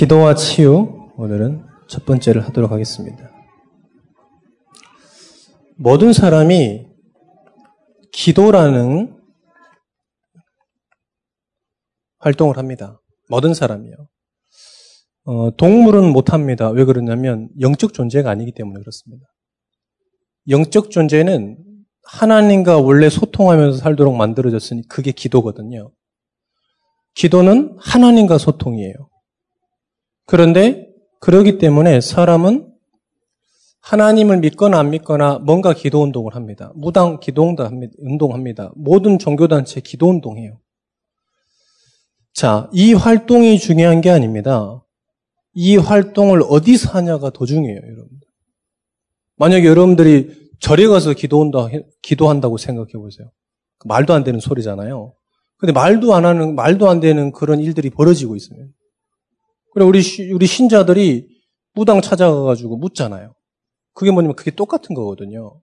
기도와 치유, 오늘은 첫 번째를 하도록 하겠습니다. 모든 사람이 기도라는 활동을 합니다. 모든 사람이요. 어, 동물은 못합니다. 왜 그러냐면 영적 존재가 아니기 때문에 그렇습니다. 영적 존재는 하나님과 원래 소통하면서 살도록 만들어졌으니 그게 기도거든요. 기도는 하나님과 소통이에요. 그런데 그러기 때문에 사람은 하나님을 믿거나 안 믿거나 뭔가 기도 운동을 합니다. 무당 기도 운동합니다. 모든 종교단체 기도 운동해요. 자, 이 활동이 중요한 게 아닙니다. 이 활동을 어디서 하냐가 더 중요해요, 여러분. 만약에 여러분들이 절에 가서 기도한다, 기도한다고 생각해 보세요. 말도 안 되는 소리잖아요. 근데 말도 안 하는, 말도 안 되는 그런 일들이 벌어지고 있습니다. 그래, 우리, 우리 신자들이 무당 찾아가 가지고 묻잖아요. 그게 뭐냐면 그게 똑같은 거거든요.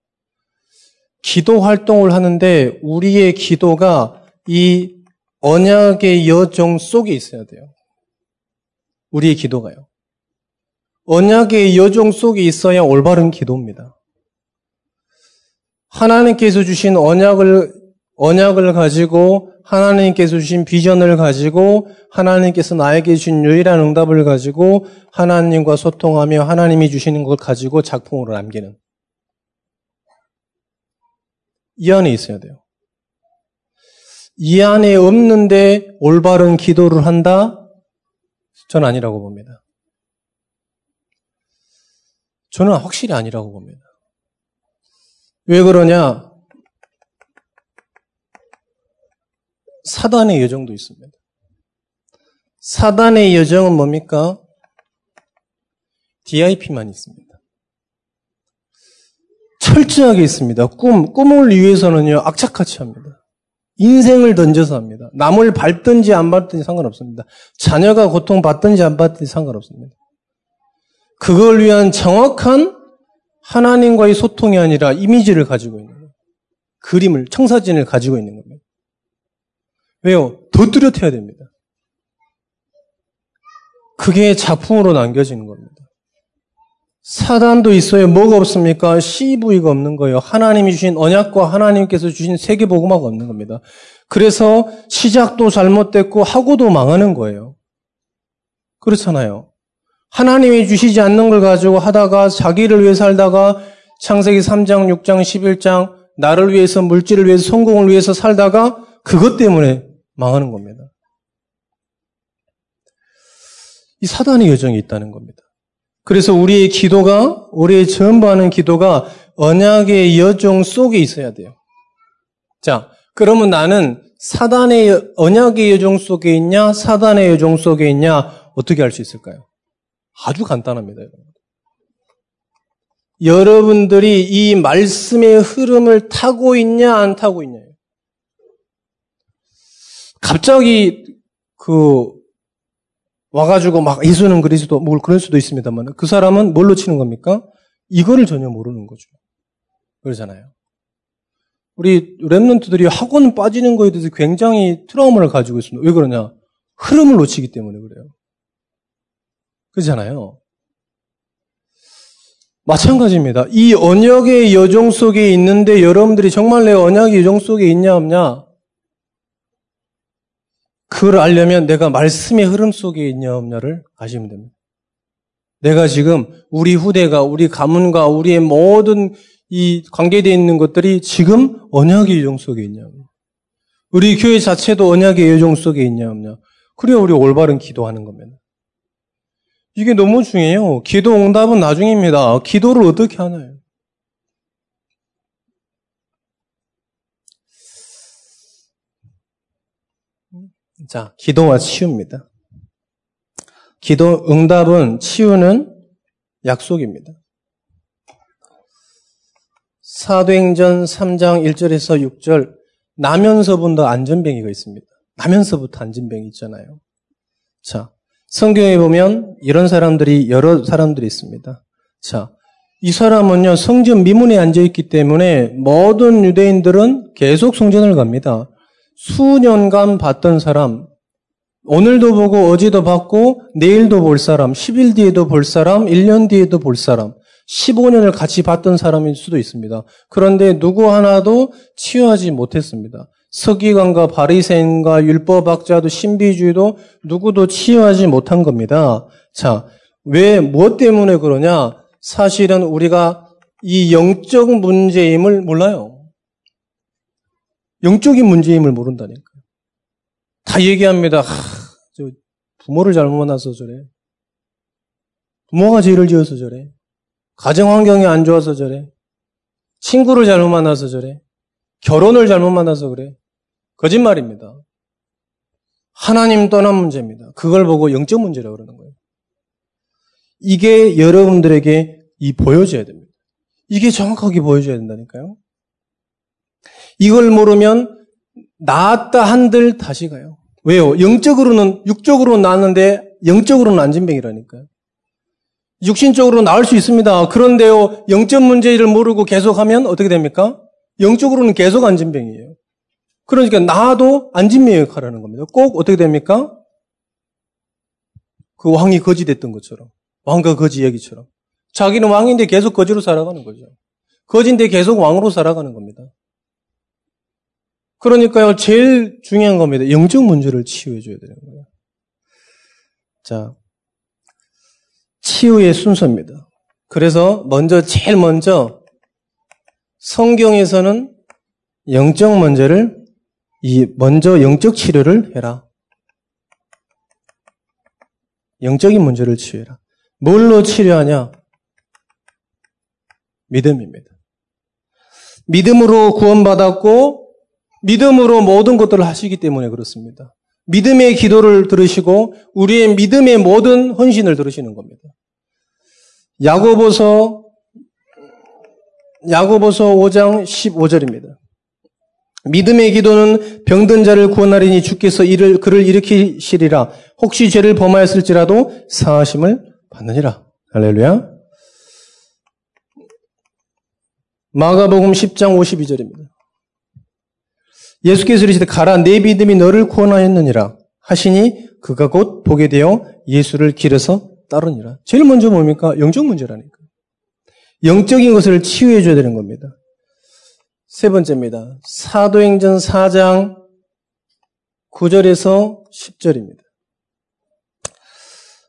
기도 활동을 하는데 우리의 기도가 이 언약의 여정 속에 있어야 돼요. 우리의 기도가요. 언약의 여정 속에 있어야 올바른 기도입니다. 하나님께서 주신 언약을 언약을 가지고 하나님께서 주신 비전을 가지고 하나님께서 나에게 주신 유일한 응답을 가지고 하나님과 소통하며 하나님이 주시는 것 가지고 작품으로 남기는 이 안에 있어야 돼요. 이 안에 없는데 올바른 기도를 한다? 전 아니라고 봅니다. 저는 확실히 아니라고 봅니다. 왜 그러냐? 사단의 여정도 있습니다. 사단의 여정은 뭡니까? DIP만 있습니다. 철저하게 있습니다. 꿈, 꿈을 위해서는요, 악착같이 합니다. 인생을 던져서 합니다. 남을 밟든지 안 밟든지 상관없습니다. 자녀가 고통받든지 안 받든지 상관없습니다. 그걸 위한 정확한 하나님과의 소통이 아니라 이미지를 가지고 있는 거예요. 그림을, 청사진을 가지고 있는 겁니다. 왜요? 더 뚜렷해야 됩니다. 그게 작품으로 남겨지는 겁니다. 사단도 있어요. 뭐가 없습니까? CV가 없는 거예요. 하나님이 주신 언약과 하나님께서 주신 세계보고마가 없는 겁니다. 그래서 시작도 잘못됐고 하고도 망하는 거예요. 그렇잖아요. 하나님이 주시지 않는 걸 가지고 하다가 자기를 위해 살다가 창세기 3장, 6장, 11장 나를 위해서 물질을 위해서 성공을 위해서 살다가 그것 때문에 망하는 겁니다. 이 사단의 여정이 있다는 겁니다. 그래서 우리의 기도가, 우리의 전부하는 기도가 언약의 여정 속에 있어야 돼요. 자, 그러면 나는 사단의 언약의 여정 속에 있냐, 사단의 여정 속에 있냐, 어떻게 알 수 있을까요? 아주 간단합니다, 여러분. 여러분들이 이 말씀의 흐름을 타고 있냐, 안 타고 있냐. 갑자기 그 와가지고 막 예수는 그리스도 뭘 그럴 수도 있습니다만 그 사람은 뭘로 치는 겁니까? 이거를 전혀 모르는 거죠. 그러잖아요. 우리 랩런트들이 학원 빠지는 거에 대해서 굉장히 트라우마를 가지고 있습니다. 왜 그러냐? 흐름을 놓치기 때문에 그래요. 그렇잖아요. 마찬가지입니다. 이 언약의 여정 속에 있는데 여러분들이 정말 내 언약의 여정 속에 있냐 없냐? 그걸 알려면 내가 말씀의 흐름 속에 있냐 없냐를 아시면 됩니다. 내가 지금 우리 후대가 우리 가문과 우리의 모든 이 관계되어 있는 것들이 지금 언약의 여정 속에 있냐 우리 교회 자체도 언약의 여정 속에 있냐 없냐. 그래야 우리 올바른 기도하는 겁니다. 이게 너무 중요해요. 기도 응답은 나중입니다. 기도를 어떻게 하나요? 자, 기도와 치유입니다. 기도 응답은 치유는 약속입니다. 사도행전 3장 1절에서 6절 나면서부터 안전뱅이가 있습니다. 나면서부터 안전뱅이 있잖아요. 자, 성경에 보면 이런 사람들이 여러 사람들이 있습니다. 자, 이 사람은요 성전 미문에 앉아 있기 때문에 모든 유대인들은 계속 성전을 갑니다. 수년간 봤던 사람, 오늘도 보고 어제도 봤고 내일도 볼 사람, 10일 뒤에도 볼 사람, 1년 뒤에도 볼 사람, 15년을 같이 봤던 사람일 수도 있습니다. 그런데 누구 하나도 치유하지 못했습니다. 서기관과 바리새인과 율법학자도 신비주의도 누구도 치유하지 못한 겁니다. 자, 왜, 무엇 때문에 그러냐? 사실은 우리가 이 영적 문제임을 몰라요. 영적인 문제임을 모른다니까요. 다 얘기합니다. 하, 부모를 잘못 만나서 저래. 부모가 죄를 지어서 저래. 가정 환경이 안 좋아서 저래. 친구를 잘못 만나서 저래. 결혼을 잘못 만나서 그래. 거짓말입니다. 하나님 떠난 문제입니다. 그걸 보고 영적 문제라고 그러는 거예요. 이게 여러분들에게 이 보여줘야 됩니다. 이게 정확하게 보여줘야 된다니까요. 이걸 모르면 나았다 한들 다시 가요. 왜요? 영적으로는 육적으로는 나았는데 영적으로는 안진병이라니까요. 육신적으로 나을 수 있습니다. 그런데요, 영적 문제를 모르고 계속하면 어떻게 됩니까? 영적으로는 계속 안진병이에요. 그러니까 나도 안진병 역할하는 겁니다. 꼭 어떻게 됩니까? 그 왕이 거지 됐던 것처럼. 왕과 거지 얘기처럼. 자기는 왕인데 계속 거지로 살아가는 거죠. 거지인데 계속 왕으로 살아가는 겁니다. 그러니까요, 제일 중요한 겁니다. 영적 문제를 치유해줘야 되는 거예요. 자, 치유의 순서입니다. 그래서 먼저, 제일 먼저 성경에서는 영적 문제를, 이, 먼저 영적 치료를 해라. 영적인 문제를 치유해라. 뭘로 치료하냐? 믿음입니다. 믿음으로 구원받았고, 믿음으로 모든 것들을 하시기 때문에 그렇습니다. 믿음의 기도를 들으시고, 우리의 믿음의 모든 헌신을 들으시는 겁니다. 야고보서 야고보서 5장 15절입니다. 믿음의 기도는 병든 자를 구원하리니 주께서 이를 그를 일으키시리라. 혹시 죄를 범하였을지라도 사하심을 받느니라. 할렐루야. 마가복음 10장 52절입니다. 예수께서 이르시되 가라 내 믿음이 너를 구원하였느니라 하시니 그가 곧 보게 되어 예수를 길에서 따르니라. 제일 먼저 뭡니까? 영적 문제라니까. 영적인 것을 치유해 줘야 되는 겁니다. 세 번째입니다. 사도행전 4장 9절에서 10절입니다.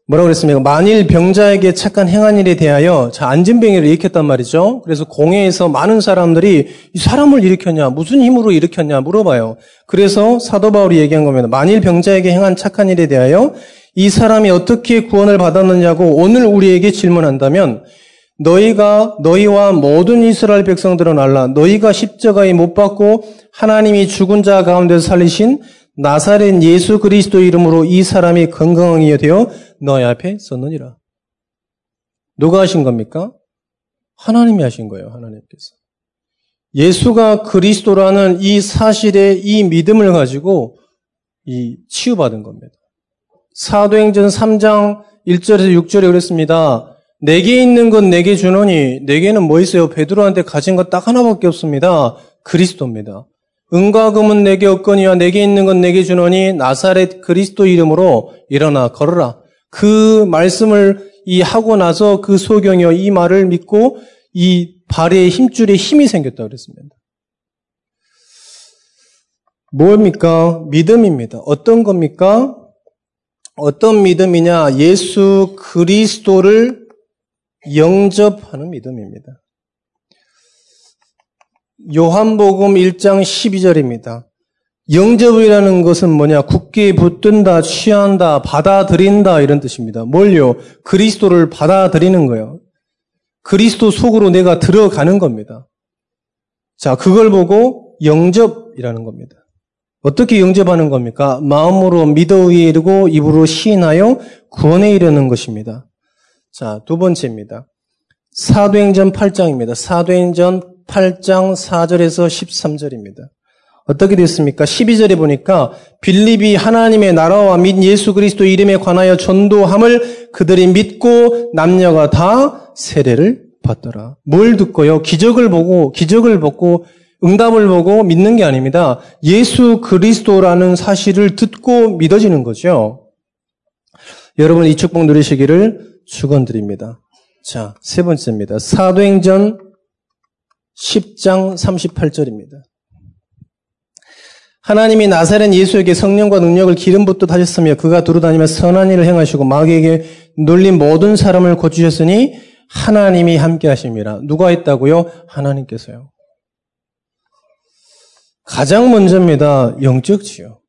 뭐라고 그랬습니까? 만일 병자에게 착한 행한 일에 대하여 자 안진병이를 일으켰단 말이죠. 그래서 공회에서 많은 사람들이 이 사람을 일으켰냐, 무슨 힘으로 일으켰냐 물어봐요. 그래서 사도 바울이 얘기한 겁니다. 만일 병자에게 행한 착한 일에 대하여 이 사람이 어떻게 구원을 받았느냐고 오늘 우리에게 질문한다면 너희가 너희와 모든 이스라엘 백성들은 알라 너희가 십자가에 못 박고 하나님이 죽은 자 가운데서 살리신 나사렛 예수 그리스도 이름으로 이 사람이 건강하게 되어 너희 앞에 섰느니라. 누가 하신 겁니까? 하나님이 하신 거예요. 하나님께서. 예수가 그리스도라는 이 사실에 이 믿음을 가지고 이 치유받은 겁니다. 사도행전 3장 1절에서 6절에 그랬습니다. 내게 있는 건 내게 주노니 내게는 뭐 있어요? 베드로한테 가진 것 딱 하나밖에 없습니다. 그리스도입니다. 은과 금은 내게 없거니와 내게 있는 건 내게 주노니 나사렛 그리스도 이름으로 일어나 걸어라. 그 말씀을 이 하고 나서 그 소경이요 이 말을 믿고 이 발에 힘줄에 힘이 생겼다 그랬습니다. 뭡니까? 믿음입니다. 어떤 겁니까? 어떤 믿음이냐? 예수 그리스도를 영접하는 믿음입니다. 요한복음 1장 12절입니다. 영접이라는 것은 뭐냐? 굳게 붙든다, 취한다, 받아들인다 이런 뜻입니다. 뭘요? 그리스도를 받아들이는 거예요. 그리스도 속으로 내가 들어가는 겁니다. 자, 그걸 보고 영접이라는 겁니다. 어떻게 영접하는 겁니까? 마음으로 믿어 이르고 입으로 시인하여 구원에 이르는 것입니다. 자, 두 번째입니다. 사도행전 8장입니다. 사도행전 8장 4절에서 13절입니다. 어떻게 됐습니까? 12절에 보니까 빌립이 하나님의 나라와 및 예수 그리스도 이름에 관하여 전도함을 그들이 믿고 남녀가 다 세례를 받더라. 뭘 듣고요? 기적을 보고 기적을 보고 응답을 보고 믿는 게 아닙니다. 예수 그리스도라는 사실을 듣고 믿어지는 거죠. 여러분 이 축복 누리시기를 축원드립니다. 자, 세 번째입니다. 사도행전 10장 38절입니다. 하나님이 나사렛 예수에게 성령과 능력을 기름 붓듯 하셨으며 그가 두루다니며 선한 일을 행하시고 마귀에게 놀린 모든 사람을 고치셨으니 하나님이 함께 하십니다. 누가 했다고요? 하나님께서요. 가장 먼저입니다. 영적지요.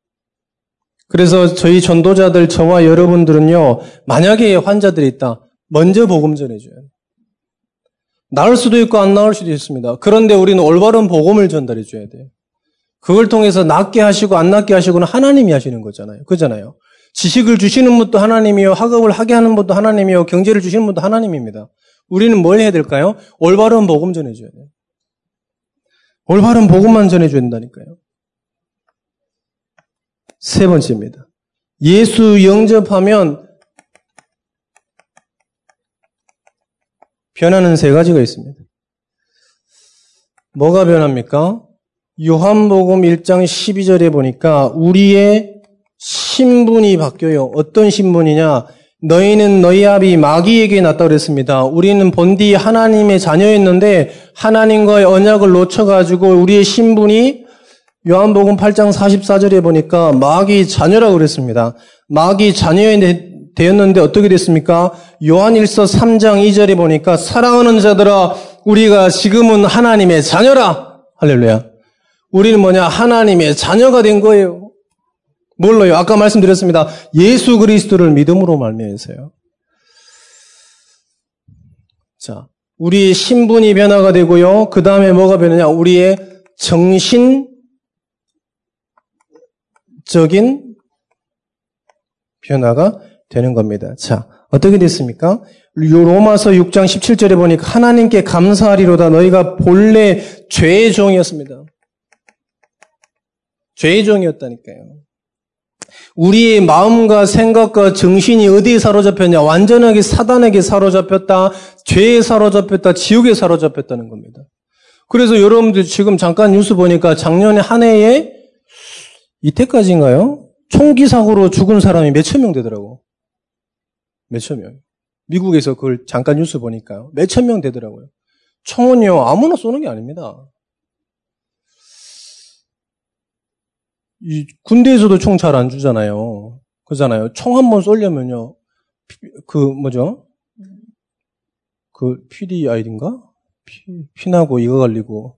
그래서 저희 전도자들, 저와 여러분들은요, 만약에 환자들이 있다. 먼저 복음 전해줘요. 나을 수도 있고 안 나을 수도 있습니다. 그런데 우리는 올바른 복음을 전달해 줘야 돼요. 그걸 통해서 낫게 하시고 안 낫게 하시고는 하나님이 하시는 거잖아요. 그잖아요. 지식을 주시는 분도 하나님이요. 학업을 하게 하는 분도 하나님이요. 경제를 주시는 분도 하나님입니다. 우리는 뭘 해야 될까요? 올바른 복음 전해줘야 돼요. 올바른 복음만 전해줘야 된다니까요. 세 번째입니다. 예수 영접하면 변하는 세 가지가 있습니다. 뭐가 변합니까? 요한복음 1장 12절에 보니까 우리의 신분이 바뀌어요. 어떤 신분이냐? 너희는 너희 아비 마귀에게 났다 그랬습니다. 우리는 본디 하나님의 자녀였는데 하나님과의 언약을 놓쳐가지고 우리의 신분이 요한복음 8장 44절에 보니까 마귀 자녀라고 그랬습니다. 마귀 자녀였는데 어떻게 됐습니까? 요한일서 3장 2절에 보니까 사랑하는 자들아 우리가 지금은 하나님의 자녀라. 할렐루야. 우리는 뭐냐? 하나님의 자녀가 된 거예요. 뭘로요? 아까 말씀드렸습니다. 예수 그리스도를 믿음으로 말미암아서요. 자, 우리의 신분이 변화가 되고요. 그 다음에 뭐가 변하냐? 우리의 정신적인 변화가 되는 겁니다. 자, 어떻게 됐습니까? 로마서 6장 17절에 보니까 하나님께 감사하리로다 너희가 본래 죄의 종이었습니다. 죄의 종이었다니까요. 우리의 마음과 생각과 정신이 어디에 사로잡혔냐? 완전하게 사단에게 사로잡혔다, 죄에 사로잡혔다, 지옥에 사로잡혔다는 겁니다. 그래서 여러분들 지금 잠깐 뉴스 보니까 작년에 한 해에 이때까지인가요? 총기 사고로 죽은 사람이 몇천 명 되더라고. 몇천 명. 미국에서 그걸 잠깐 뉴스 보니까요. 몇천 명 되더라고요. 총은요, 아무나 쏘는 게 아닙니다. 이 군대에서도 총 잘 안 주잖아요. 그잖아요. 총 한 번 쏠려면요. 그 뭐죠? 그 PDI인가? 피, 피나고 이거 갈리고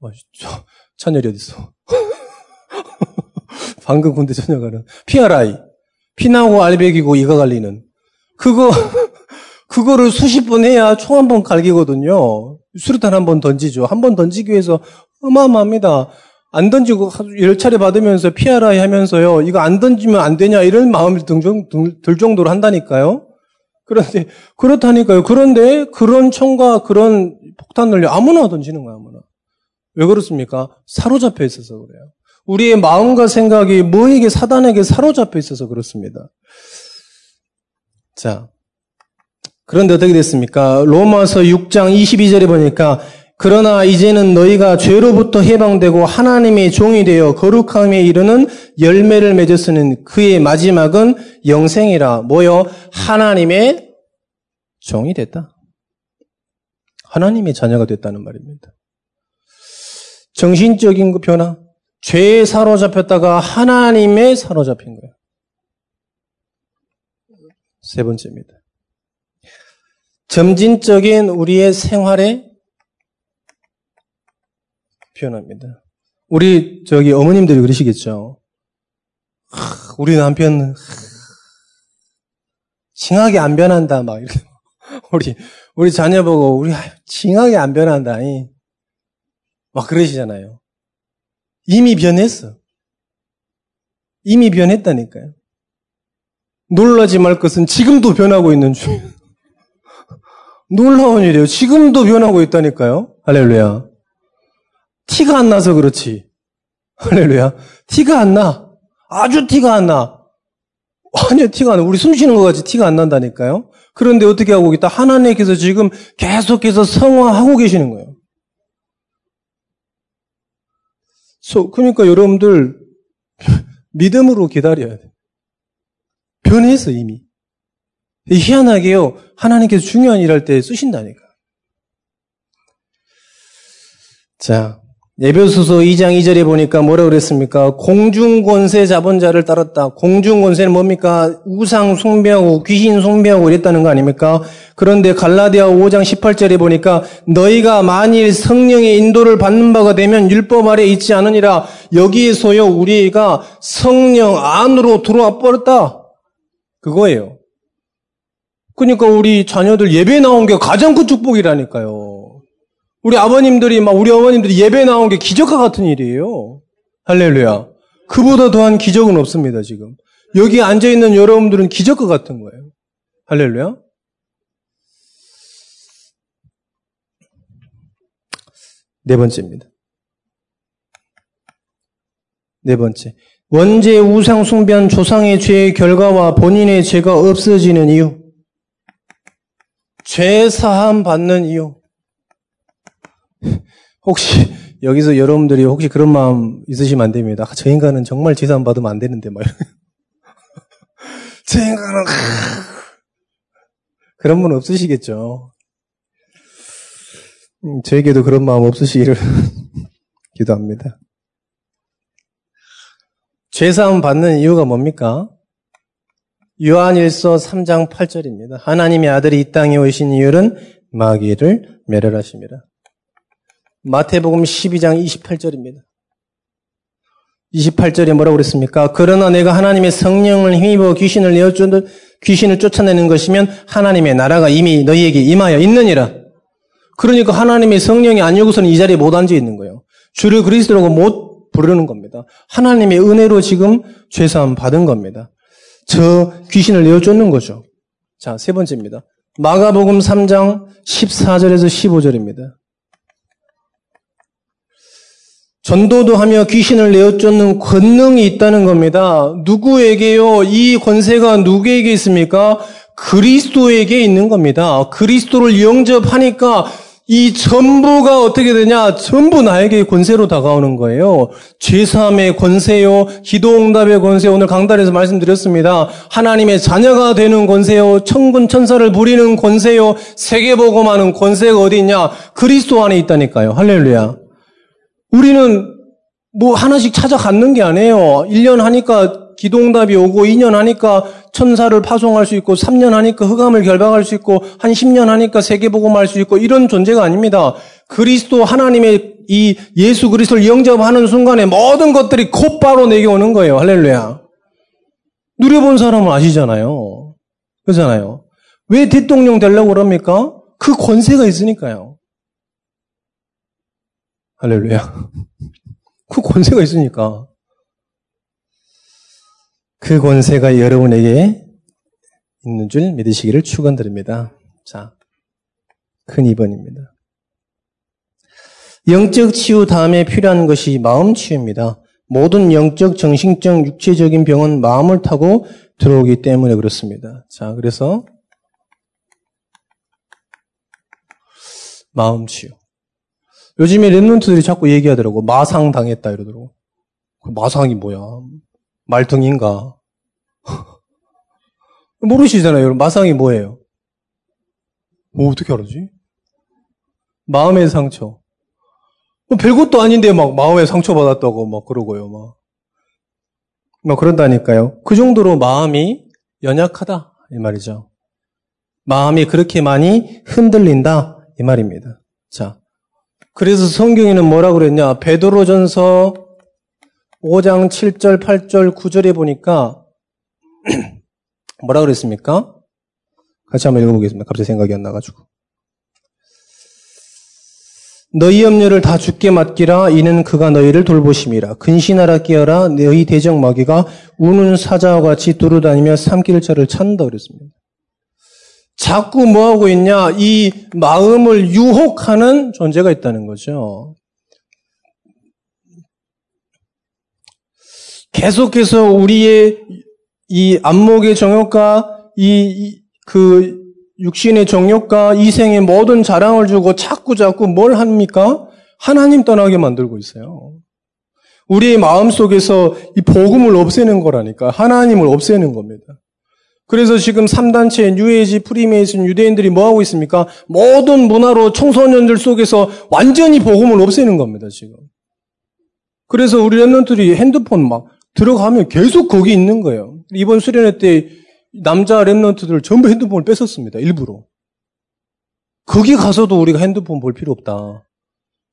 어, 찬열이 어딨어? 방금 군대 전역하는 PRI 피나고 알배기고 이가 갈리는 그거 그거를 수십 번 해야 총 한 번 갈기거든요. 수류탄 한 번 던지죠. 한 번 던지기 위해서 어마어마합니다. 안 던지고 열 차례 받으면서 피하라 하면서요. 이거 안 던지면 안 되냐 이런 마음이 들 정도로 한다니까요. 그런데 그렇다니까요. 그런데 그런 총과 그런 폭탄을 아무나 던지는 거야 아무나. 왜 그렇습니까? 사로잡혀 있어서 그래요. 우리의 마음과 생각이 뭐에게 사단에게 사로잡혀 있어서 그렇습니다. 자, 그런데 어떻게 됐습니까? 로마서 6장 22절에 보니까 그러나 이제는 너희가 죄로부터 해방되고 하나님의 종이 되어 거룩함에 이르는 열매를 맺었으는 그의 마지막은 영생이라 뭐요? 하나님의 종이 됐다. 하나님의 자녀가 됐다는 말입니다. 정신적인 그 변화, 죄에 사로잡혔다가 하나님의 사로잡힌 거예요. 세 번째입니다. 점진적인 우리의 생활의 표현합니다. 우리 저기 어머님들이 그러시겠죠. 하, 우리 남편 징하게 안 변한다 막 이렇게 우리 우리 자녀 보고 우리 징하게 안 변한다 막 그러시잖아요. 이미 변했어. 이미 변했다니까요. 놀라지 말 것은 지금도 변하고 있는 중. 놀라운 일이에요. 지금도 변하고 있다니까요. 할렐루야. 티가 안 나서 그렇지. 할렐루야. 티가 안 나. 아주 티가 안 나. 아니요, 티가 안 나. 우리 숨 쉬는 것 같이 티가 안 난다니까요. 그런데 어떻게 하고 있다? 하나님께서 지금 계속해서 성화하고 계시는 거예요. 소, 그러니까 여러분들 믿음으로 기다려야 돼. 변해서 이미. 희한하게요. 하나님께서 중요한 일 할 때 쓰신다니까. 자, 예배소서 2장 2절에 보니까 뭐라 그랬습니까? 공중권세 잡은 자를 따랐다. 공중권세는 뭡니까? 우상 숭배하고 귀신 숭배하고 이랬다는 거 아닙니까? 그런데 갈라디아 5장 18절에 보니까 너희가 만일 성령의 인도를 받는 바가 되면 율법 아래 있지 않으니라 여기에서요 우리가 성령 안으로 들어와 버렸다. 그거예요. 그러니까 우리 자녀들 예배 나온 게 가장 큰 축복이라니까요. 우리 아버님들이 막 우리 어머님들이 예배 나온 게 기적과 같은 일이에요. 할렐루야. 그보다 더한 기적은 없습니다, 지금. 여기 앉아 있는 여러분들은 기적과 같은 거예요. 할렐루야. 네 번째입니다. 네 번째. 원죄 우상 숭배한 조상의 죄의 결과와 본인의 죄가 없어지는 이유. 죄 사함 받는 이유. 혹시 여기서 여러분들이 혹시 그런 마음 있으시면 안 됩니다. 아, 저 인간은 정말 지산 받으면 안 되는데 막. 저 인간은 그런 분 없으시겠죠. 음, 저에게도 그런 마음 없으시기를 기도합니다. 죄사함 받는 이유가 뭡니까? 요한일서 3장 8절입니다. 하나님의 아들이 이 땅에 오신 이유는 마귀를 멸혈하십니다. 마태복음 12장 28절입니다. 28절에 뭐라고 그랬습니까? 그러나 내가 하나님의 성령을 힘입어 귀신을 내어쫓는 귀신을 쫓아내는 것이면 하나님의 나라가 이미 너희에게 임하여 있느니라. 그러니까 하나님의 성령이 아니고서는 이 자리에 못 앉아 있는 거예요. 주를 그리스도라고 못 부르는 겁니다. 하나님의 은혜로 지금 죄사함 받은 겁니다. 저 귀신을 내어 쫓는 거죠. 자, 세 번째입니다. 마가복음 3장 14절에서 15절입니다. 전도도 하며 귀신을 내어쫓는 권능이 있다는 겁니다. 누구에게요? 이 권세가 누구에게 있습니까? 그리스도에게 있는 겁니다. 그리스도를 영접하니까 이 전부가 어떻게 되냐? 전부 나에게 권세로 다가오는 거예요. 죄사함의 권세요, 기도응답의 권세, 오늘 강단에서 말씀드렸습니다. 하나님의 자녀가 되는 권세요, 천군 천사를 부리는 권세요, 세계보고하는 권세가 어디 있냐? 그리스도 안에 있다니까요. 할렐루야. 우리는 뭐 하나씩 찾아 갖는 게 아니에요. 1년 하니까 기도응답이 오고 2년 하니까 천사를 파송할 수 있고 3년 하니까 흑암을 결박할 수 있고 한 10년 하니까 세계복음할 수 있고 이런 존재가 아닙니다. 그리스도 하나님의 이 예수 그리스도를 영접하는 순간에 모든 것들이 곧바로 내게 오는 거예요. 할렐루야. 누려본 사람은 아시잖아요. 그렇잖아요. 왜 대통령 되려고 그럽니까? 그 권세가 있으니까요. 할렐루야. 그 권세가 있으니까. 그 권세가 여러분에게 있는 줄 믿으시기를 축원드립니다. 자, 큰 2번입니다. 영적 치유 다음에 필요한 것이 마음 치유입니다. 모든 영적, 정신적, 육체적인 병은 마음을 타고 들어오기 때문에 그렇습니다. 자, 그래서 마음 치유. 요즘에 랩런트들이 자꾸 얘기하더라고. 마상 당했다 이러더라고. 그 마상이 뭐야? 말통인가? 모르시잖아요. 여러분. 마상이 뭐예요? 뭐 어떻게 알았지? 마음의 상처. 뭐 별것도 아닌데 막 마음에 상처 받았다고 막 그러고요. 막. 막 그런다니까요. 그 정도로 마음이 연약하다. 이 말이죠. 마음이 그렇게 많이 흔들린다. 이 말입니다. 자. 그래서 성경에는 뭐라고 그랬냐? 베드로전서 5장 7절, 8절, 9절에 보니까 뭐라 그랬습니까? 같이 한번 읽어보겠습니다. 갑자기 생각이 안 나가지고. 너희 염려를 다 죽게 맡기라 이는 그가 너희를 돌보심이라 근신하라 깨어라 너희 대적 마귀가 우는 사자와 같이 두루다니며 삼킬 자를 찾는다 그랬습니다. 자꾸 뭐 하고 있냐? 이 마음을 유혹하는 존재가 있다는 거죠. 계속해서 우리의 이 안목의 정욕과 이 그 육신의 정욕과 이생의 모든 자랑을 주고 자꾸 자꾸 뭘 합니까? 하나님 떠나게 만들고 있어요. 우리의 마음 속에서 이 복음을 없애는 거라니까. 하나님을 없애는 겁니다. 그래서 지금 3단체, 뉴에이지, 프리메이슨, 유대인들이 뭐 하고 있습니까? 모든 문화로 청소년들 속에서 완전히 복음을 없애는 겁니다, 지금. 그래서 우리 랩런들이 핸드폰 막 들어가면 계속 거기 있는 거예요. 이번 수련회 때 남자 랩런트들 전부 핸드폰을 뺏었습니다, 일부러. 거기 가서도 우리가 핸드폰 볼 필요 없다.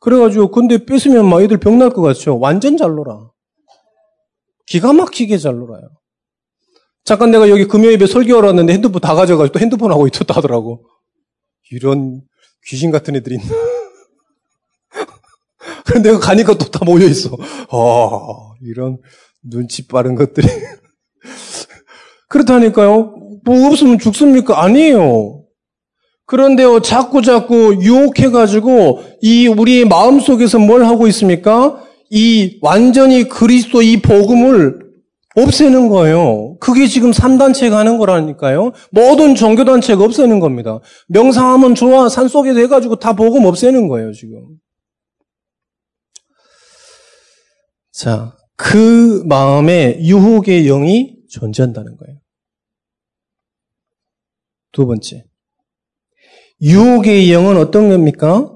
그래가지고, 근데 뺏으면 막 애들 병날 것 같죠? 완전 잘 놀아. 기가 막히게 잘 놀아요. 잠깐 내가 여기 금요일에 설교하러 왔는데 핸드폰 다 가져가지고 또 핸드폰 하고 있었다 하더라고. 이런 귀신 같은 애들이 있나. 그런데 내가 가니까 또 다 모여 있어. 아, 이런 눈치 빠른 것들이. 그렇다니까요. 뭐 없으면 죽습니까? 아니에요. 그런데요, 자꾸 자꾸 유혹해가지고 이 우리의 마음 속에서 뭘 하고 있습니까? 이 완전히 그리스도 이 복음을 없애는 거예요. 그게 지금 3단체가 하는 거라니까요. 모든 종교단체가 없애는 겁니다. 명상하면 좋아. 산속에서 해가지고 다 복음 없애는 거예요, 지금. 자, 그 마음에 유혹의 영이 존재한다는 거예요. 두 번째. 유혹의 영은 어떤 겁니까?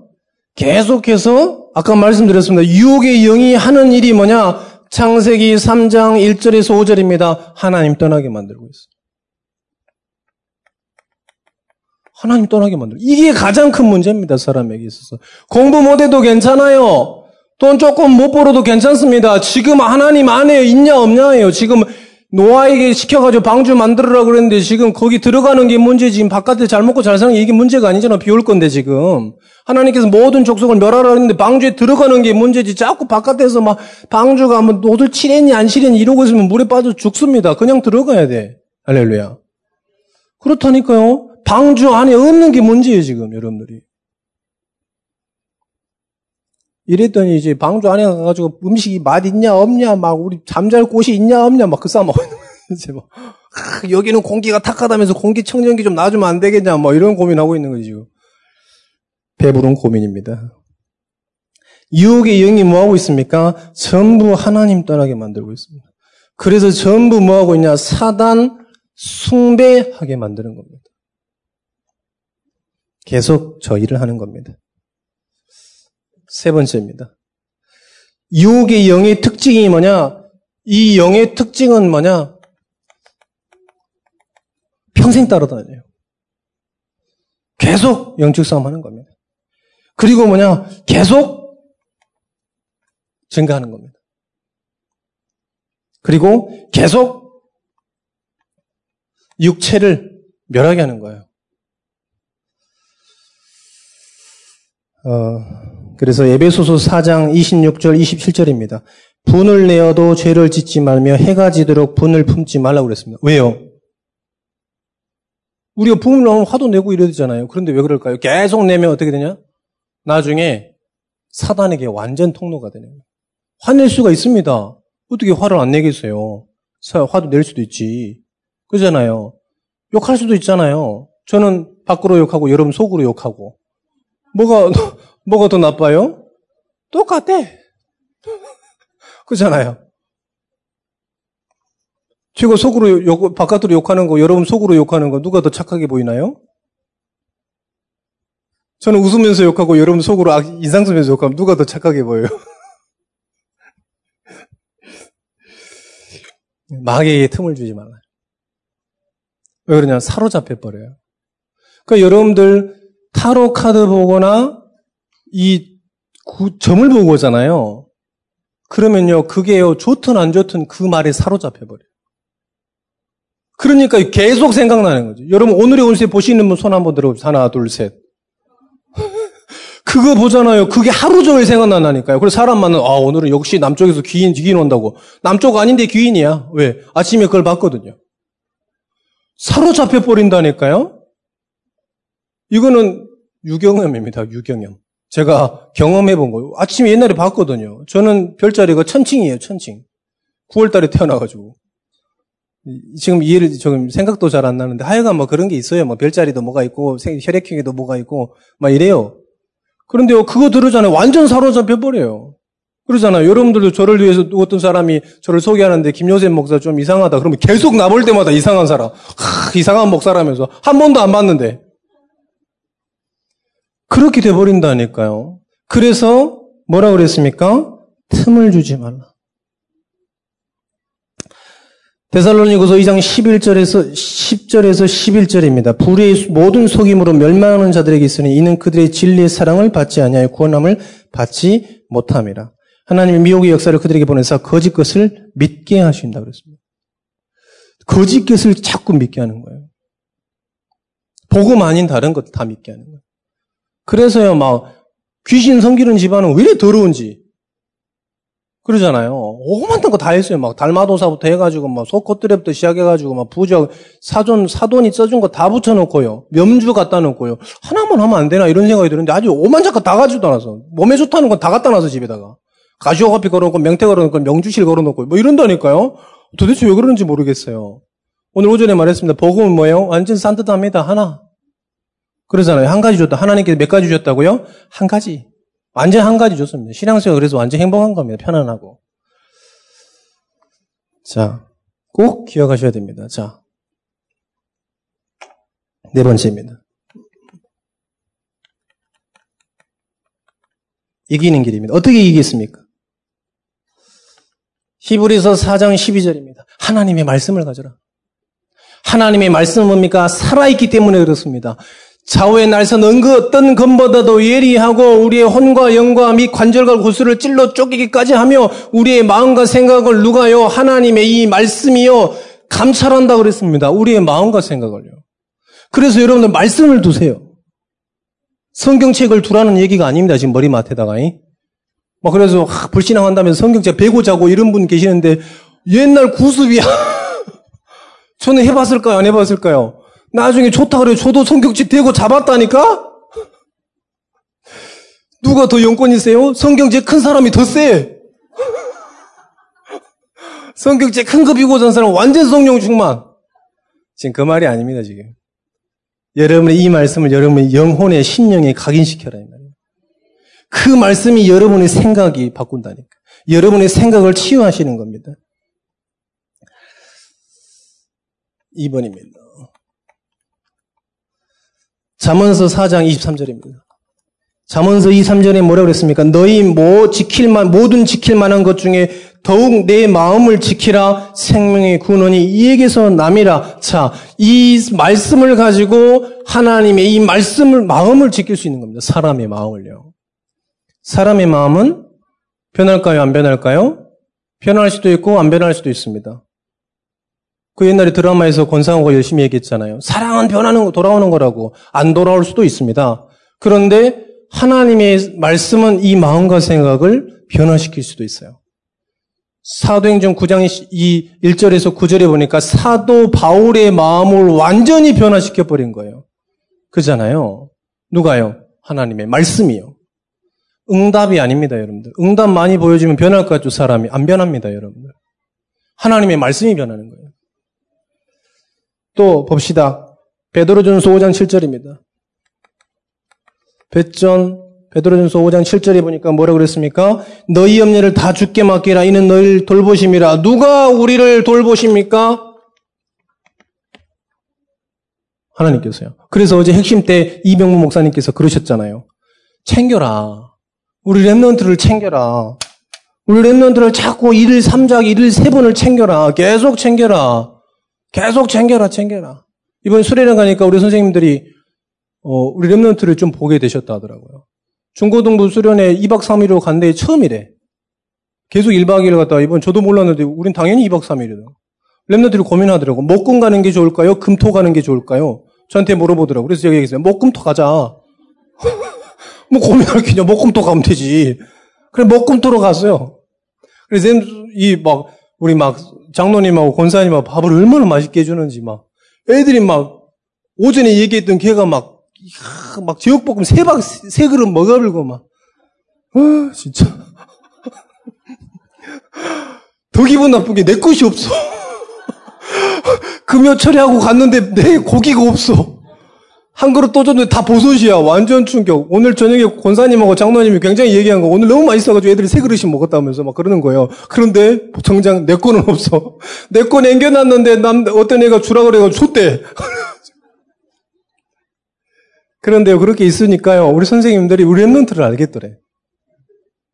계속해서 아까 말씀드렸습니다. 유혹의 영이 하는 일이 뭐냐? 창세기 3장 1절에서 5절입니다. 하나님 떠나게 만들고 있어요. 하나님 떠나게 만들고 이게 가장 큰 문제입니다. 사람에게 있어서. 공부 못해도 괜찮아요. 돈 조금 못 벌어도 괜찮습니다. 지금 하나님 안에 있냐 없냐예요. 지금 노아에게 시켜가지고 방주 만들어라 그랬는데 지금 거기 들어가는 게 문제지. 바깥에 잘 먹고 잘 사는 게 이게 문제가 아니잖아. 비 올 건데 지금. 하나님께서 모든 족속을 멸하라 그랬는데 방주에 들어가는 게 문제지. 자꾸 바깥에서 막 방주가 뭐 노들 칠했니 안 칠했니 이러고 있으면 물에 빠져 죽습니다. 그냥 들어가야 돼. 할렐루야. 그렇다니까요. 방주 안에 없는 게 문제예요 지금 여러분들이. 이랬더니 이제 방주 안에 가가지고 음식이 맛 있냐 없냐 막 우리 잠잘 곳이 있냐 없냐 막그 거예요. 이제 뭐 아, 여기는 공기가 탁하다면서 공기 청정기 좀 놔주면 안 되겠냐 뭐 이런 고민하고 있는 거지 지금. 배부른 고민입니다. 유혹의 영이 뭐 하고 있습니까? 전부 하나님 떠나게 만들고 있습니다. 그래서 전부 뭐 하고 있냐? 사단 숭배하게 만드는 겁니다. 계속 저 일을 하는 겁니다. 세 번째입니다. 유혹의 영의 특징이 뭐냐? 이 영의 특징은 뭐냐? 평생 따라다녀요. 계속 영적 싸움 하는 겁니다. 그리고 뭐냐? 계속 증가하는 겁니다. 그리고 계속 육체를 멸하게 하는 거예요. 어, 그래서 에베소서 4장 26절 27절입니다. 분을 내어도 죄를 짓지 말며 해가 지도록 분을 품지 말라고 그랬습니다. 왜요? 우리가 분을 나오면 화도 내고 이래야 되잖아요. 그런데 왜 그럴까요? 계속 내면 어떻게 되냐? 나중에 사단에게 완전 통로가 거예요. 화낼 수가 있습니다. 어떻게 화를 안 내겠어요? 화도 낼 수도 있지. 그잖아요. 욕할 수도 있잖아요. 저는 밖으로 욕하고 여러분 속으로 욕하고. 뭐가 뭐가 더 나빠요? 똑같아. 그렇잖아요. 제가 속으로 욕, 바깥으로 욕하는 거, 여러분 속으로 욕하는 거, 누가 더 착하게 보이나요? 저는 웃으면서 욕하고 여러분 속으로 인상 쓰면서 욕하면 누가 더 착하게 보여요? 마귀에게 틈을 주지 말아요. 왜 그러냐? 사로잡혀 버려요. 그러니까 여러분들 타로 카드 보거나 이 점을 보고 오잖아요. 그러면요, 그게요, 좋든 안 좋든 그 말에 사로잡혀버려요. 그러니까 계속 생각나는 거죠. 여러분, 오늘의 운세 보시는 분 손 한번 들어보세요. 하나, 둘, 셋. 그거 보잖아요. 그게 하루 종일 생각나니까요. 그래서 사람만은, 아, 오늘은 역시 남쪽에서 귀인, 귀인 온다고. 남쪽 아닌데 귀인이야. 왜? 아침에 그걸 봤거든요. 사로잡혀버린다니까요? 이거는 유경험입니다. 유경험. 제가 경험해 본 거예요. 아침에 옛날에 봤거든요. 저는 별자리가 천칭이에요, 천칭. 9월 달에 태어나가지고. 지금 이해를, 지금 생각도 잘 안 나는데 하여간 뭐 그런 게 있어요. 뭐 별자리도 뭐가 있고, 혈액형에도 뭐가 있고, 막 이래요. 그런데요, 그거 들으잖아요. 완전 사로잡혀 버려요. 그러잖아요. 여러분들도 저를 위해서 어떤 사람이 저를 소개하는데 김요셉 목사 좀 이상하다. 그러면 계속 나볼 때마다 이상한 사람. 하, 이상한 목사라면서. 한 번도 안 봤는데. 그렇게 돼버린다니까요. 그래서 뭐라 그랬습니까? 틈을 주지 말라. 데살로니고서 2장 11절에서 10절에서 11절입니다. 불의 모든 속임으로 멸망하는 자들에게 있으니 이는 그들의 진리의 사랑을 받지 아니하여 구원함을 받지 못함이라. 하나님의 미혹의 역사를 그들에게 보내서 거짓 것을 믿게 하신다 그랬습니다. 거짓 것을 자꾸 믿게 하는 거예요. 복음 아닌 다른 것 다 믿게 하는 거예요. 그래서요, 막 귀신 섬기는 집안은 왜 더러운지 그러잖아요. 오만한 거 다 했어요. 막 달마도사부터 해가지고 막 속것들에부터 시작해가지고 막 부적 사존 사돈이 써준 거 다 붙여놓고요. 면주 갖다 놓고요. 하나만 하면 안 되나 이런 생각이 드는데 아주 오만작거 다 가지고 나서 몸에 좋다는 건 다 갖다 놔서 집에다가 가시오 커피 걸어놓고 명태 걸어놓고 명주실 걸어놓고 뭐 이런다니까요. 도대체 왜 그런지 모르겠어요. 오늘 오전에 말했습니다. 복음은 뭐예요? 완전 산뜻합니다. 하나. 그러잖아요. 한 가지 줬다. 하나님께서 몇 가지 주셨다고요? 한 가지. 완전 한 가지 줬습니다. 신앙생활 그래서 완전 행복한 겁니다. 편안하고. 자, 꼭 기억하셔야 됩니다. 자, 네 번째입니다. 이기는 길입니다. 어떻게 이기겠습니까? 히브리서 4장 12절입니다. 하나님의 말씀을 가져라. 하나님의 말씀은 뭡니까? 살아있기 때문에 그렇습니다. 좌우의 날선 은 그 어떤 검보다도 예리하고 우리의 혼과 영과 및 관절과 구슬을 찔러 쪼개기까지 하며 우리의 마음과 생각을 누가요? 하나님의 이 말씀이요 감찰한다 그랬습니다. 우리의 마음과 생각을요. 그래서 여러분들 말씀을 두세요. 성경책을 두라는 얘기가 아닙니다. 지금 머리맡에다가. 뭐 그래서 하, 불신앙한다면 성경책 베고 자고 이런 분 계시는데 옛날 구습이야. 저는 해봤을까요? 안 해봤을까요? 나중에 좋다 그래. 저도 성경책 대고 잡았다니까? 누가 더 영권이세요? 성경책 큰 사람이 더 세. 성경책 큰거 비고 잔 사람 완전 성령 충만. 지금 그 말이 아닙니다, 지금. 여러분의 이 말씀을 여러분의 영혼의 신령에 각인시켜라. 그 말씀이 여러분의 생각이 바꾼다니까. 여러분의 생각을 치유하시는 겁니다. 2번입니다. 잠언서 4장 23절입니다. 잠언서 2, 3절에 뭐라고 그랬습니까? 너희 뭐 지킬만 모든 지킬 만한 것 중에 더욱 내 마음을 지키라 생명의 근원이 이에게서 남이라. 자, 이 말씀을 가지고 하나님의 이 말씀을 마음을 지킬 수 있는 겁니다. 사람의 마음을요. 사람의 마음은 변할까요? 안 변할까요? 변할 수도 있고 안 변할 수도 있습니다. 그 옛날에 드라마에서 권상우가 열심히 얘기했잖아요. 사랑은 변하는 거, 돌아오는 거라고. 안 돌아올 수도 있습니다. 그런데 하나님의 말씀은 이 마음과 생각을 변화시킬 수도 있어요. 사도행전 9장 이 1절에서 9절에 보니까 사도 바울의 마음을 완전히 변화시켜 버린 거예요. 그잖아요. 누가요? 하나님의 말씀이요. 응답이 아닙니다, 여러분들. 응답 많이 보여주면 변할 것 같죠, 사람이. 안 변합니다, 여러분들. 하나님의 말씀이 변하는 거예요. 또 봅시다. 베드로전서 5장 7절입니다. 배전 베드로전서 5장 7절에 보니까 뭐라고 그랬습니까? 너희 염려를 다 죽게 맡기라 이는 너희를 돌보심이라. 누가 우리를 돌보십니까? 하나님께서요. 그래서 어제 핵심 때 이병무 목사님께서 그러셨잖아요. 챙겨라. 우리 랩런트를 챙겨라. 우리 랩런트를 자꾸 1일 3작, 1일 3번을 챙겨라. 계속 챙겨라. 계속 챙겨라, 챙겨라. 이번 수련회 가니까 우리 선생님들이 어, 우리 랩런트를 좀 보게 되셨다 하더라고요. 중고등부 수련회 2박 3일로 간 데 처음이래. 계속 1박 2일 갔다 이번 저도 몰랐는데 우린 당연히 2박 3일이다. 랩런트를 고민하더라고. 목금 가는 게 좋을까요? 금토 가는 게 좋을까요? 저한테 물어보더라고. 그래서 얘기했어요. 목금토 가자. 뭐 고민할 게냐. 목금토 가면 되지. 그래 목금토로 갔어요. 그래서 이 막 우리 막 장로님하고 권사님하고 밥을 얼마나 맛있게 해주는지 막 애들이 막 오전에 얘기했던 걔가 막, 막 제육볶음 세 박, 세 그릇 먹어버리고 막, 아, 진짜. 더 기분 나쁜 게 내 것이 없어. 금요 처리하고 갔는데 내 고기가 없어. 한 그릇 또 줬는데 다 버섯이야. 완전 충격. 오늘 저녁에 권사님하고 장로님이 굉장히 얘기한 거 오늘 너무 맛있어가지고 애들이 세 그릇씩 먹었다면서 막 그러는 거예요. 그런데 정작 내 거는 없어. 내 거 남겨놨는데 남, 어떤 애가 주라 그래가지고 줬대. 그런데 그렇게 있으니까요. 우리 선생님들이 우리 랩런트를 알겠더래.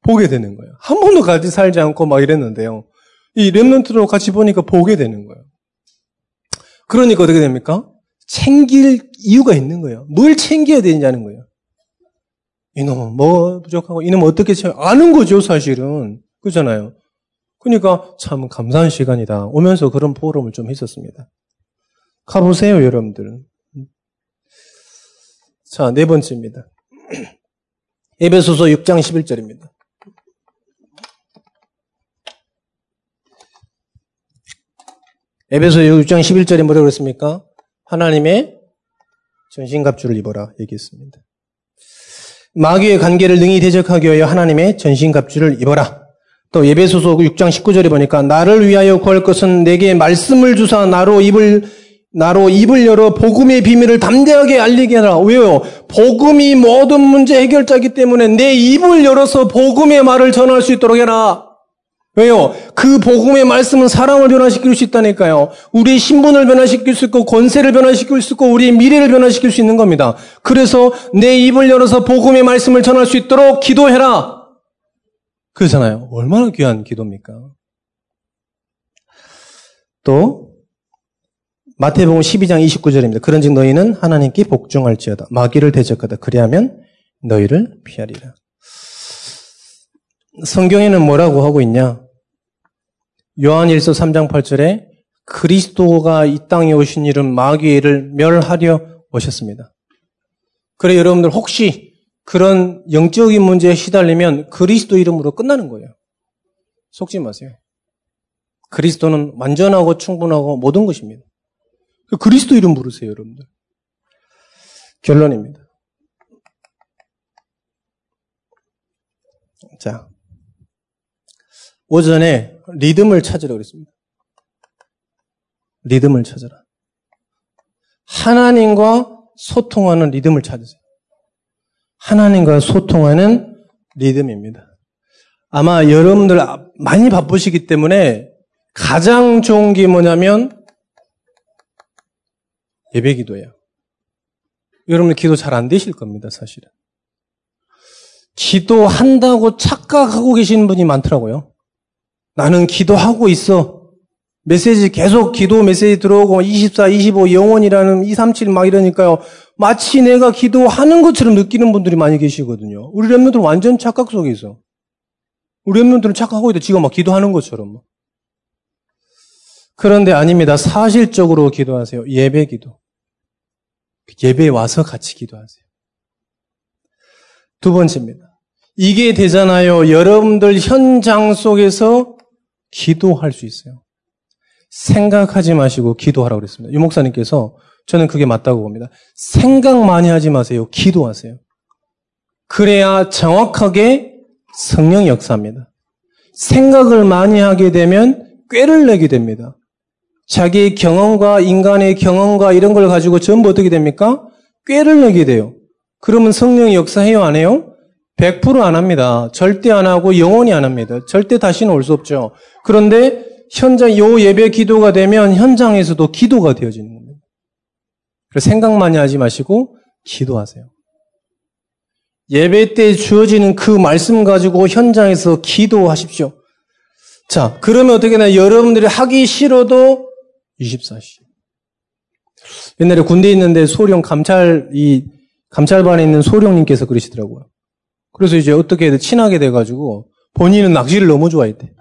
보게 되는 거예요. 한 번도 같이 살지 않고 막 이랬는데요. 이 랩런트로 같이 보니까 보게 되는 거예요. 그러니까 어떻게 됩니까? 챙길 이유가 있는 거예요. 뭘 챙겨야 되느냐는 거예요. 이놈은 뭐 부족하고 이놈은 어떻게 챙겨 아는 거죠 사실은 그렇잖아요. 그러니까 참 감사한 시간이다. 오면서 그런 포럼을 좀 했었습니다. 가보세요 여러분들. 자, 네 번째입니다. 에베소서 6장 11절입니다. 에베소 6장 11절에 뭐라고 그랬습니까? 하나님의 전신갑주를 입어라 얘기했습니다. 마귀의 관계를 능히 대적하기 위하여 하나님의 전신갑주를 입어라. 또 예배소서 6장 19절에 보니까 나를 위하여 구할 것은 내게 말씀을 주사 나로 입을 나로 입을 열어 복음의 비밀을 담대하게 알리게 하라. 왜요? 복음이 모든 문제 해결자이기 때문에 내 입을 열어서 복음의 말을 전할 수 있도록 해라. 왜요? 그 복음의 말씀은 사람을 변화시킬 수 있다니까요. 우리 신분을 변화시킬 수 있고 권세를 변화시킬 수 있고 우리의 미래를 변화시킬 수 있는 겁니다. 그래서 내 입을 열어서 복음의 말씀을 전할 수 있도록 기도해라. 그러잖아요. 얼마나 귀한 기도입니까? 또 마태복음 12장 29절입니다. 그런즉 너희는 하나님께 복종할지어다. 마귀를 대적하다. 그리하면 너희를 피하리라. 성경에는 뭐라고 하고 있냐? 요한일서 3장 8절에 그리스도가 이 땅에 오신 일은 마귀를 멸하려 오셨습니다. 그래 여러분들 혹시 그런 영적인 문제에 시달리면 그리스도 이름으로 끝나는 거예요. 속지 마세요. 그리스도는 완전하고 충분하고 모든 것입니다. 그리스도 이름 부르세요, 여러분들. 결론입니다. 자, 오전에 리듬을 찾으라 그랬습니다. 리듬을 찾아라. 하나님과 소통하는 리듬을 찾으세요. 하나님과 소통하는 리듬입니다. 아마 여러분들 많이 바쁘시기 때문에 가장 좋은 게 뭐냐면 예배 기도예요. 여러분 기도 잘 안 되실 겁니다, 사실은. 기도한다고 착각하고 계시는 분이 많더라고요. 나는 기도하고 있어. 메시지 계속 기도 메시지 들어오고 24, 25 영원이라는 237 막 이러니까요. 마치 내가 기도하는 것처럼 느끼는 분들이 많이 계시거든요. 우리 랩런들은 완전 착각 속에 있어. 우리 랩런들은 착각하고 있다. 지금 막 기도하는 것처럼. 그런데 아닙니다. 사실적으로 기도하세요. 예배 기도. 예배에 와서 같이 기도하세요. 두 번째입니다. 이게 되잖아요. 여러분들 현장 속에서 기도할 수 있어요. 생각하지 마시고 기도하라고 그랬습니다. 유 목사님께서 저는 그게 맞다고 봅니다. 생각 많이 하지 마세요. 기도하세요. 그래야 정확하게 성령 역사입니다. 생각을 많이 하게 되면 꾀를 내게 됩니다. 자기의 경험과 인간의 경험과 이런 걸 가지고 전부 어떻게 됩니까? 꾀를 내게 돼요. 그러면 성령이 역사해요? 안 해요? 100%안 합니다. 절대 안 하고 영원히 안 합니다. 절대 다시는 올 수 없죠. 그런데 현장, 요 예배 기도가 되면 현장에서도 기도가 되어지는 겁니다. 그래서 생각 많이 하지 마시고 기도하세요. 예배 때 주어지는 그 말씀 가지고 현장에서 기도하십시오. 자, 그러면 어떻게 되나 여러분들이 하기 싫어도 24시. 옛날에 군대에 있는데 소령 감찰, 이, 감찰반에 있는 소령님께서 그러시더라고요. 그래서 이제 어떻게 친하게 돼가지고 본인은 낚시를 너무 좋아했대.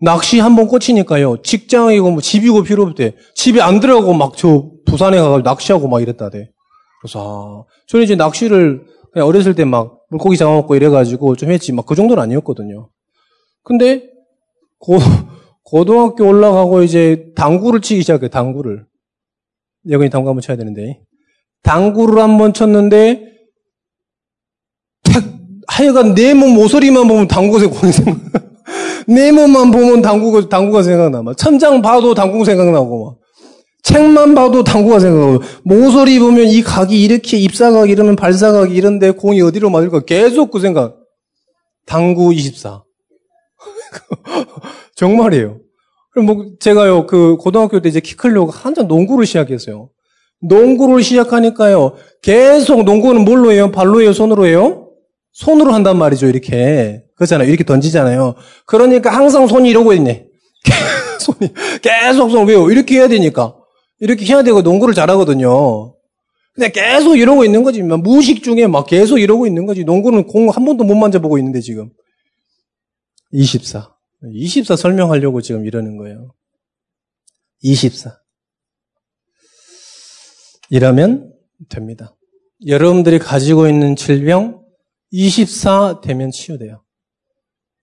낚시 한 번 꽂히니까요. 직장이고 뭐 집이고 필요 없대. 집에 안 들어가고 막 저 부산에 가서 낚시하고 막 이랬다대. 그래서 아, 저는 이제 낚시를 그냥 어렸을 때 막 물고기 잡아먹고 이래가지고 좀 했지. 막 그 정도는 아니었거든요. 근데 고, 고등학교 올라가고 이제 당구를 치기 시작해, 당구를. 여기 당구 한번 쳐야 되는데. 당구를 한번 쳤는데, 탁, 하여간 내 몸 모서리만 보면 당구가 생각, 내 몸만 보면 당구가, 당구가 생각나. 막 천장 봐도 당구 생각나고, 막. 책만 봐도 당구가 생각하고 모서리 보면 이 각이 이렇게 입사각 이러면 발사각 이런데 공이 어디로 맞을까 계속 그 생각. 당구 24. 정말이에요. 그럼 뭐 제가요 그 고등학교 때 이제 키 크려고 한참 농구를 시작했어요. 농구를 시작하니까요 계속 농구는 뭘로 해요? 발로 해요? 손으로 해요? 손으로 한단 말이죠 이렇게 그렇잖아요 이렇게 던지잖아요. 그러니까 항상 손이 이러고 있네. 손이 계속 손 왜요? 이렇게 해야 되니까. 이렇게 해야 되고 농구를 잘하거든요. 근데 계속 이러고 있는 거지. 무식 중에 막 계속 이러고 있는 거지. 농구는 공 한 번도 못 만져보고 있는데 지금. 24. 24 설명하려고 지금 이러는 거예요. 24. 이러면 됩니다. 여러분들이 가지고 있는 질병 24 되면 치유돼요.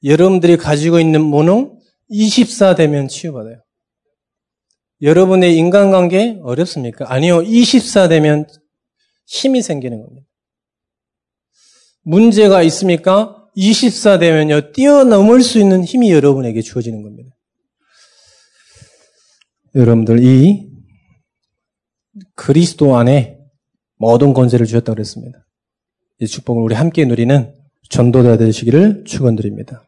여러분들이 가지고 있는 무능 24 되면 치유받아요. 여러분의 인간관계 어렵습니까? 아니요. 24 되면 힘이 생기는 겁니다. 문제가 있습니까? 24 되면요. 뛰어넘을 수 있는 힘이 여러분에게 주어지는 겁니다. 여러분들 이 그리스도 안에 모든 권세를 주셨다고 그랬습니다. 이 축복을 우리 함께 누리는 전도자 되시기를 축원드립니다.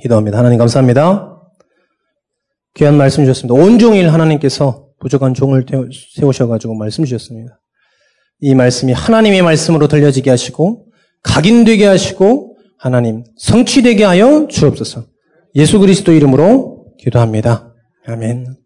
기도합니다. 하나님 감사합니다. 귀한 말씀 주셨습니다. 온종일 하나님께서 부족한 종을 세우셔가지고 말씀 주셨습니다. 이 말씀이 하나님의 말씀으로 들려지게 하시고 각인되게 하시고 하나님 성취되게 하여 주옵소서. 예수 그리스도 이름으로 기도합니다. 아멘.